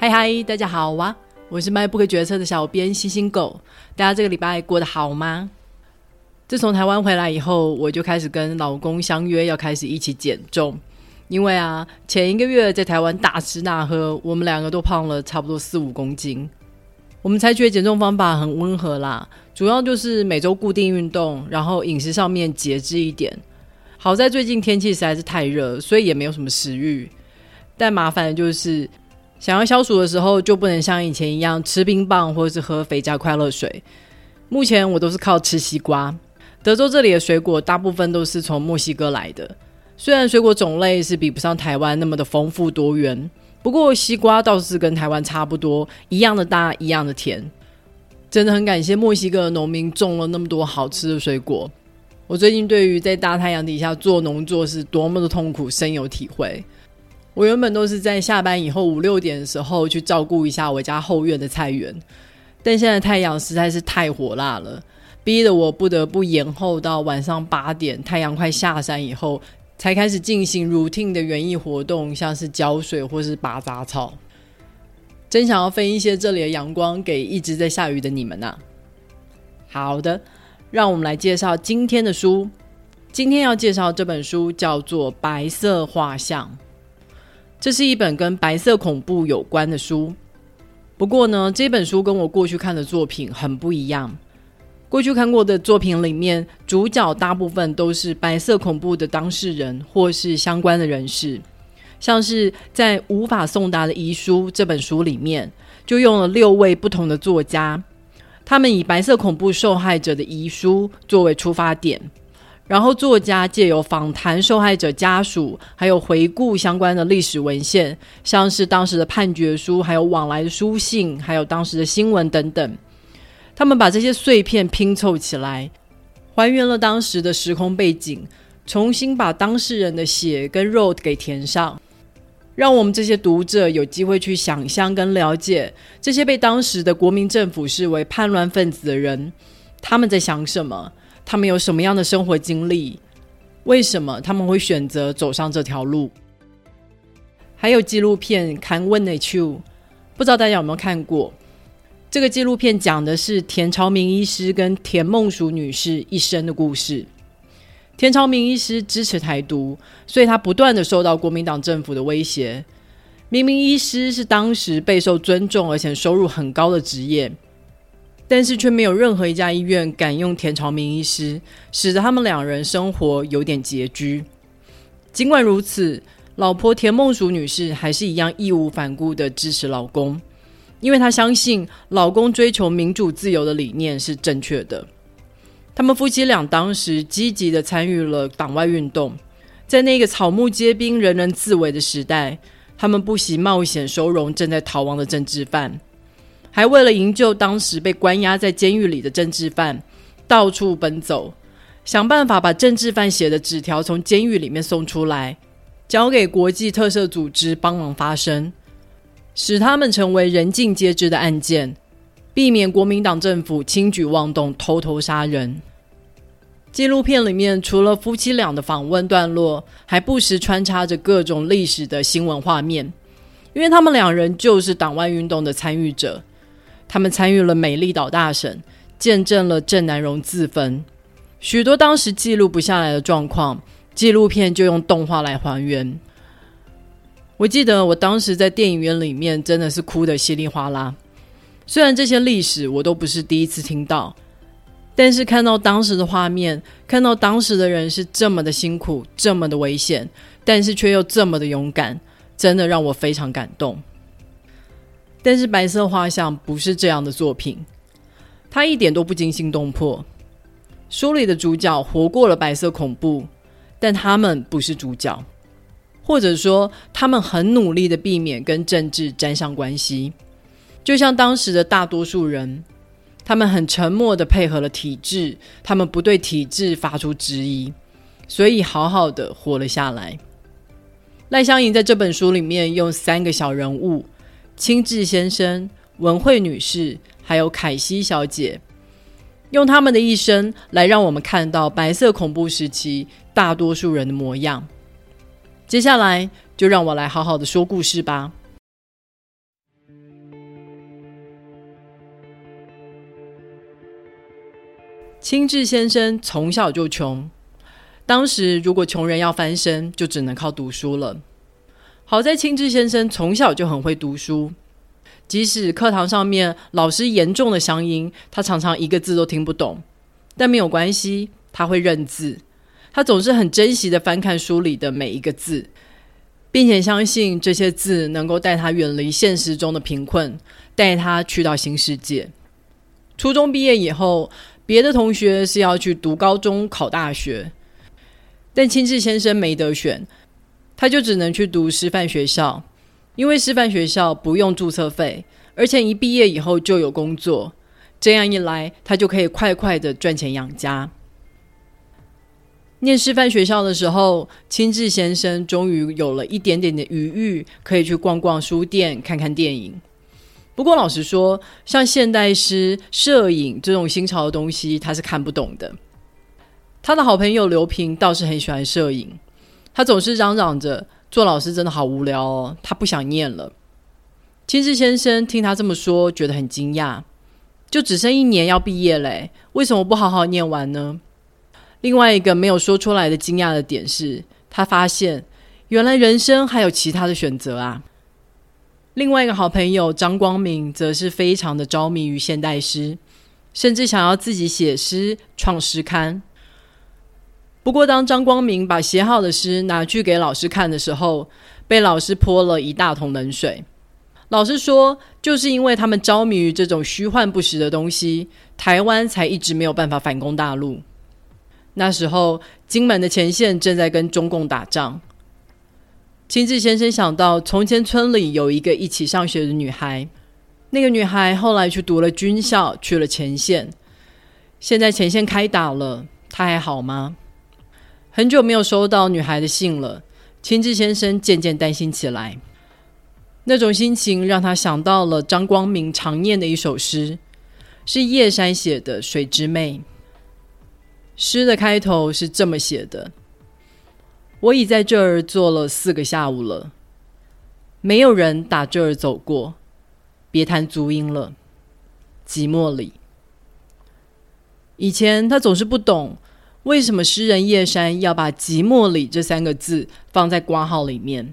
嗨嗨，大家好哇！我是卖不可决策的小编星星狗。大家这个礼拜过得好吗？自从台湾回来以后，我就开始跟老公相约要开始一起减重。因为啊，前一个月在台湾大吃大喝，我们两个都胖了差不多四五公斤。我们采取的减重方法很温和啦，主要就是每周固定运动，然后饮食上面节制一点。好在最近天气实在是太热，所以也没有什么食欲。但麻烦的就是，想要消暑的时候，就不能像以前一样吃冰棒或者是喝肥加快乐水。目前我都是靠吃西瓜。德州这里的水果大部分都是从墨西哥来的，虽然水果种类是比不上台湾那么的丰富多元，不过西瓜倒是跟台湾差不多，一样的大，一样的甜。真的很感谢墨西哥的农民种了那么多好吃的水果。我最近对于在大太阳底下做农作是多么的痛苦深有体会。我原本都是在下班以后五六点的时候去照顾一下我家后院的菜园，但现在太阳实在是太火辣了，逼得我不得不延后到晚上八点，太阳快下山以后才开始进行 routine 的园艺活动，像是浇水或是拔杂草。真想要分一些这里的阳光给一直在下雨的你们呐。好的。让我们来介绍今天的书。今天要介绍这本书叫做《白色画像》，这是一本跟白色恐怖有关的书。不过呢，这本书跟我过去看的作品很不一样。过去看过的作品里面，主角大部分都是白色恐怖的当事人或是相关的人士，像是在《无法送达的遗书》这本书里面，就用了六位不同的作家。他们以白色恐怖受害者的遗书作为出发点，然后作家借由访谈受害者家属，还有回顾相关的历史文献，像是当时的判决书、还有往来的书信，还有当时的新闻等等。他们把这些碎片拼凑起来，还原了当时的时空背景，重新把当事人的血跟肉给填上。让我们这些读者有机会去想象跟了解这些被当时的国民政府视为叛乱分子的人，他们在想什么？他们有什么样的生活经历？为什么他们会选择走上这条路？还有纪录片《看问的秋》，不知道大家有没有看过？这个纪录片讲的是田朝明医师跟田梦淑女士一生的故事。田朝明医师支持台独，所以他不断的受到国民党政府的威胁。明明医师是当时备受尊重而且收入很高的职业，但是却没有任何一家医院敢用田朝明医师，使得他们两人生活有点拮据。尽管如此，老婆田梦淑女士还是一样义无反顾的支持老公，因为她相信老公追求民主自由的理念是正确的。他们夫妻俩当时积极的参与了党外运动，在那个草木皆兵、人人自危的时代，他们不惜冒险收容正在逃亡的政治犯，还为了营救当时被关押在监狱里的政治犯，到处奔走，想办法把政治犯写的纸条从监狱里面送出来，交给国际特赦组织帮忙发声，使他们成为人尽皆知的案件，避免国民党政府轻举妄动、偷偷杀人。纪录片里面除了夫妻俩的访问段落，还不时穿插着各种历史的新闻画面，因为他们两人就是党外运动的参与者，他们参与了美丽岛大审，见证了郑南荣自焚，许多当时记录不下来的状况，纪录片就用动画来还原。我记得我当时在电影院里面真的是哭得稀里哗啦，虽然这些历史我都不是第一次听到。但是看到当时的画面，看到当时的人是这么的辛苦，这么的危险，但是却又这么的勇敢，真的让我非常感动。但是《白色画像》不是这样的作品，它一点都不惊心动魄。书里的主角活过了白色恐怖，但他们不是主角，或者说他们很努力的避免跟政治沾上关系，就像当时的大多数人。他们很沉默的配合了体制，他们不对体制发出质疑，所以好好的活了下来。赖香盈在这本书里面用三个小人物：清志先生文慧女士还有凯西小姐用他们的一生来让我们看到白色恐怖时期大多数人的模样。接下来就让我来好好的说故事吧。清志先生从小就穷当时如果穷人要翻身就只能靠读书了。好在清志先生从小就很会读书，即使课堂上面老师严重的乡音，他常常一个字都听不懂，但没有关系，他会认字。他总是很珍惜的翻看书里的每一个字，并且相信这些字能够带他远离现实中的贫困，带他去到新世界。初中毕业以后，别的同学是要去读高中、考大学，但清志先生没得选，他就只能去读师范学校，因为师范学校不用注册费，而且一毕业以后就有工作，这样一来，他就可以快快的赚钱养家。念师范学校的时候，清志先生终于有了一点点的余裕，可以去逛逛书店、看看电影。不过，老实说，像现代诗、摄影这种新潮的东西，他是看不懂的。他的好朋友刘平倒是很喜欢摄影，他总是嚷嚷着做老师真的好无聊哦，他不想念了。清志先生听他这么说，觉得很惊讶，就只剩一年要毕业嘞，为什么不好好念完呢？另外一个没有说出来的惊讶的点是，他发现原来人生还有其他的选择啊。另外一个好朋友张光明则是非常的着迷于现代诗，甚至想要自己写诗创诗刊。不过，当张光明把写好的诗拿去给老师看的时候，被老师泼了一大桶冷水。老师说，就是因为他们着迷于这种虚幻不实的东西，台湾才一直没有办法反攻大陆。那时候，金门的前线正在跟中共打仗。清志先生想到，从前村里有一个一起上学的女孩，那个女孩后来去读了军校，去了前线。现在前线开打了，她还好吗？很久没有收到女孩的信了，清志先生渐渐担心起来。那种心情让他想到了张光明常念的一首诗，是叶山写的《水之妹》。诗的开头是这么写的：“我已在这儿坐了四个下午了，没有人打这儿走过，别谈足音了。寂寞里，以前他总是不懂为什么诗人叶山要把‘寂寞里’这三个字放在挂号里面，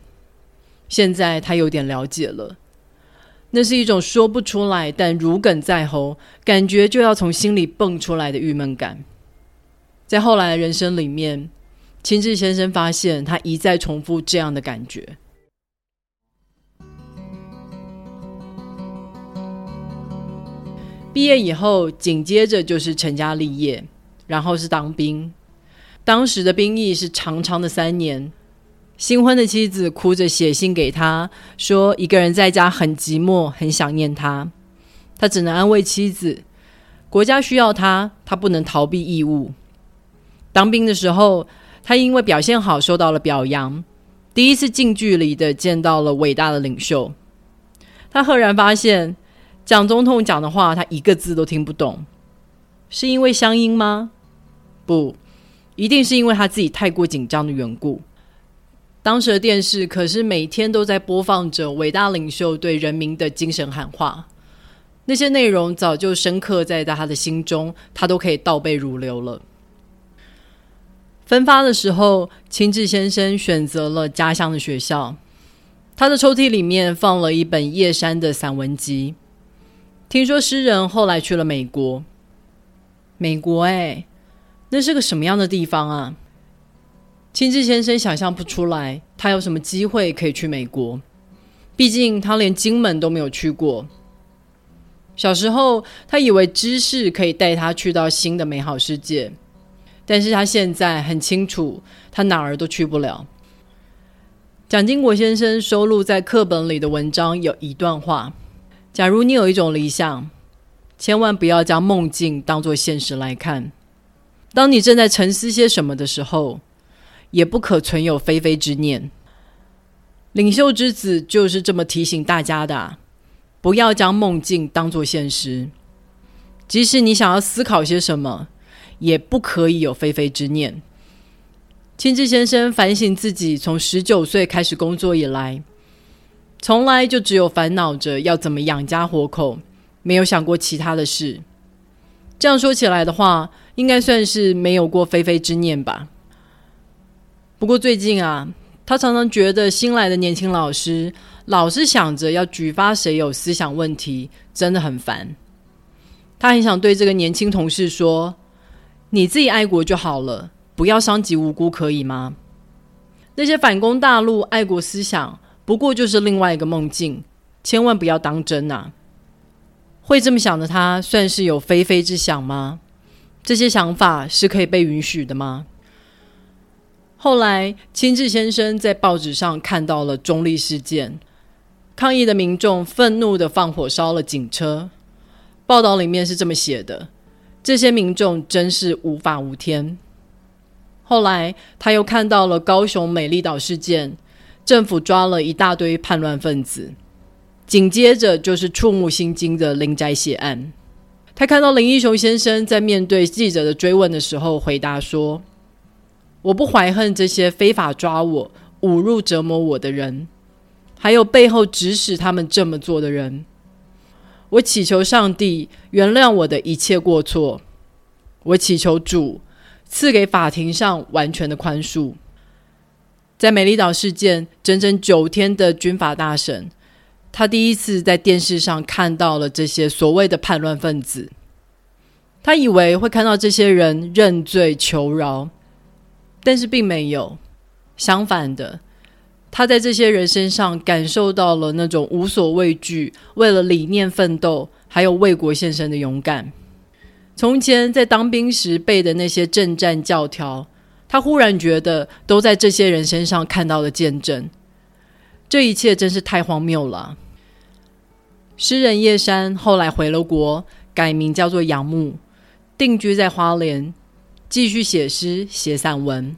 现在他有点了解了，那是一种说不出来但如鲠在喉，感觉就要从心里蹦出来的郁闷感。”在后来的人生里面，清志先生发现他一再重复这样的感觉。毕业以后，紧接着就是成家立业，然后是当兵。当时的兵役是长长的三年。新婚的妻子哭着写信给他说：“一个人在家很寂寞，很想念他。”他只能安慰妻子：“国家需要他，他不能逃避义务。”当兵的时候，他因为表现好受到了表扬，第一次近距离的见到了伟大的领袖。他赫然发现，蒋总统讲的话他一个字都听不懂，是因为乡音吗？不，一定是因为他自己太过紧张的缘故。当时的电视可是每天都在播放着伟大领袖对人民的精神喊话，那些内容早就深刻在他的心中，他都可以倒背如流了。分发的时候，清志先生选择了家乡的学校。他的抽屉里面放了一本叶山的散文集。听说诗人后来去了美国。美国，哎，那是个什么样的地方啊？清志先生想象不出来，他有什么机会可以去美国？毕竟他连金门都没有去过。小时候，他以为知识可以带他去到新的美好世界。但是他现在很清楚，他哪儿都去不了。蒋经国先生收录在课本里的文章有一段话：假如你有一种理想，千万不要将梦境当作现实来看。当你正在沉思些什么的时候，也不可存有非非之念。领袖之子就是这么提醒大家的：不要将梦境当作现实。即使你想要思考些什么。也不可以有非非之念。清志先生反省自己，从十九岁开始工作以来，从来就只有烦恼着要怎么养家活口，没有想过其他的事。这样说起来的话，应该算是没有过非非之念吧。不过最近啊，他常常觉得新来的年轻老师老是想着要举发谁有思想问题，真的很烦。他很想对这个年轻同事说：“你自己爱国就好了，不要伤及无辜，可以吗？”那些反攻大陆、爱国思想，不过就是另外一个梦境，千万不要当真呐！会这么想的他，算是有非非之想吗？这些想法是可以被允许的吗？后来，清志先生在报纸上看到了中立事件，抗议的民众愤怒的放火烧了警车。报道里面是这么写的：这些民众真是无法无天。后来他又看到了高雄美丽岛事件，政府抓了一大堆叛乱分子。紧接着就是触目心惊的林宅血案。他看到林义雄先生在面对记者的追问的时候，回答说：“我不怀恨这些非法抓我、侮辱、折磨我的人，还有背后指使他们这么做的人。我祈求上帝原谅我的一切过错。我祈求主。”赐给法庭上完全的宽恕。在美丽岛事件整整九天的军法大审，他第一次在电视上看到了这些所谓的叛乱分子。他以为会看到这些人认罪求饶，但是并没有。相反的，他在这些人身上感受到了那种无所畏惧、为了理念奋斗，还有为国献身的勇敢。从前在当兵时背的那些政战教条，他忽然觉得都在这些人身上看到了见证。这一切真是太荒谬了。诗人叶山后来回了国，改名叫做杨牧，定居在花莲，继续写诗写散文。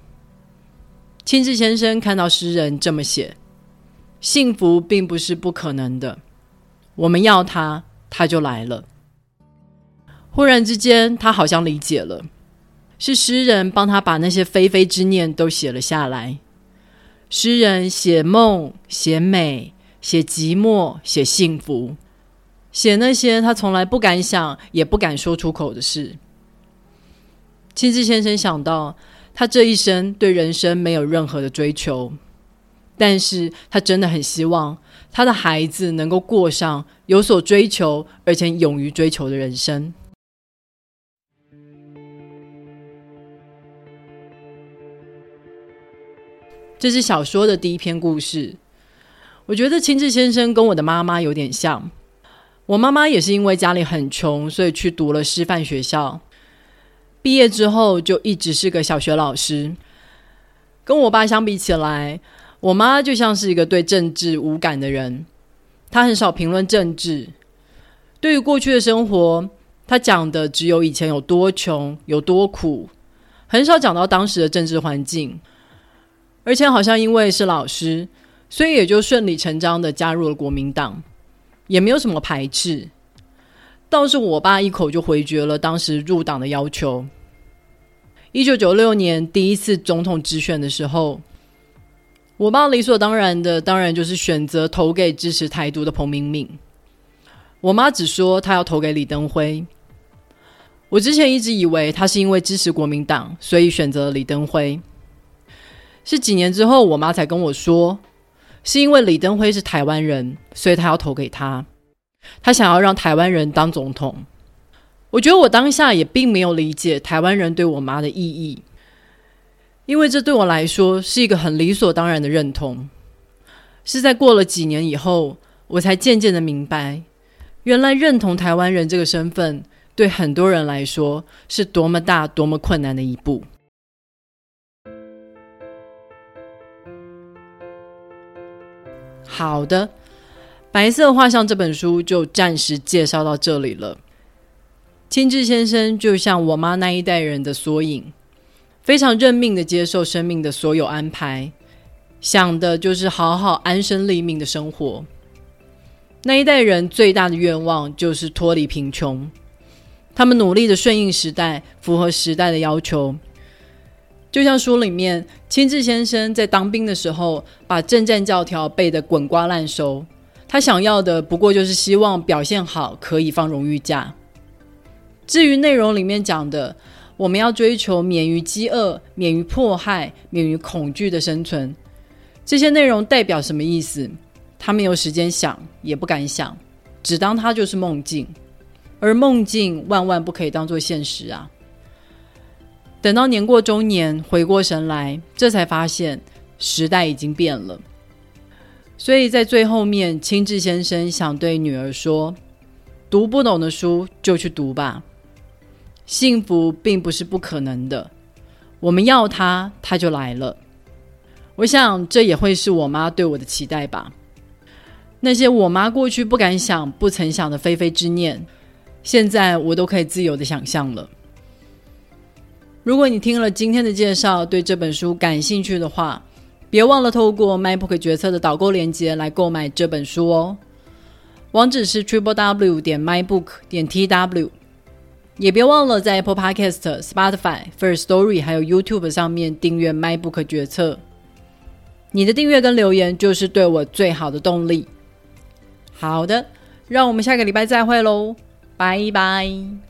亲志先生看到诗人这么写，幸福并不是不可能的，我们要他，他就来了。忽然之间，他好像理解了，是诗人帮他把那些非非之念都写了下来。诗人写梦、写美、写寂寞、写幸福，写那些他从来不敢想也不敢说出口的事。亲志先生想到，他这一生对人生没有任何的追求，但是他真的很希望他的孩子能够过上有所追求而且勇于追求的人生。这是小说的第一篇故事。我觉得清志先生跟我的妈妈有点像。我妈妈也是因为家里很穷，所以去读了师范学校。毕业之后就一直是个小学老师。跟我爸相比起来，我妈就像是一个对政治无感的人。她很少评论政治。对于过去的生活，她讲的只有以前有多穷、有多苦，很少讲到当时的政治环境。而且好像因为是老师，所以也就顺理成章的加入了国民党，也没有什么排斥。倒是我爸一口就回绝了当时入党的要求。一九九六年第一次总统直选的时候，我爸理所当然的当然就是选择投给支持台独的彭明敏。我妈只说她要投给李登辉。我之前一直以为她是因为支持国民党，所以选择了李登辉。是几年之后，我妈才跟我说，是因为李登辉是台湾人，所以他要投给他，他想要让台湾人当总统。我觉得我当下也并没有理解台湾人对我妈的意义，因为这对我来说是一个很理所当然的认同。是在过了几年以后，我才渐渐的明白，原来认同台湾人这个身份，对很多人来说是多么大、多么困难的一步。好的，《白色画像》这本书就暂时介绍到这里了。清志先生就像我妈那一代人的缩影，非常认命的接受生命的所有安排，想的就是好好安身立命的生活。那一代人最大的愿望就是脱离贫穷，他们努力的顺应时代，符合时代的要求。就像书里面，亲志先生在当兵的时候，把政战教条背得滚瓜烂熟。他想要的不过就是希望表现好，可以放荣誉假。至于内容里面讲的，我们要追求免于饥饿、免于迫害、免于恐惧的生存。这些内容代表什么意思？他没有时间想，也不敢想，只当它就是梦境。而梦境万万不可以当做现实啊！等到年过中年，回过神来，这才发现时代已经变了。所以在最后面，清志先生想对女儿说：“读不懂的书就去读吧。幸福并不是不可能的，我们要它，它就来了。”我想，这也会是我妈对我的期待吧。那些我妈过去不敢想、不曾想的非非之念。现在我都可以自由的想象了。如果你听了今天的介绍，对这本书感兴趣的话，别忘了透过 MyBook 决策的导购链接来购买这本书哦。网址是 triple w 点 mybook 点 tw。也别忘了在 Apple Podcast、Spotify、First Story 还有 YouTube 上面订阅 MyBook 决策。你的订阅跟留言就是对我最好的动力。好的，让我们下个礼拜再会喽。拜拜。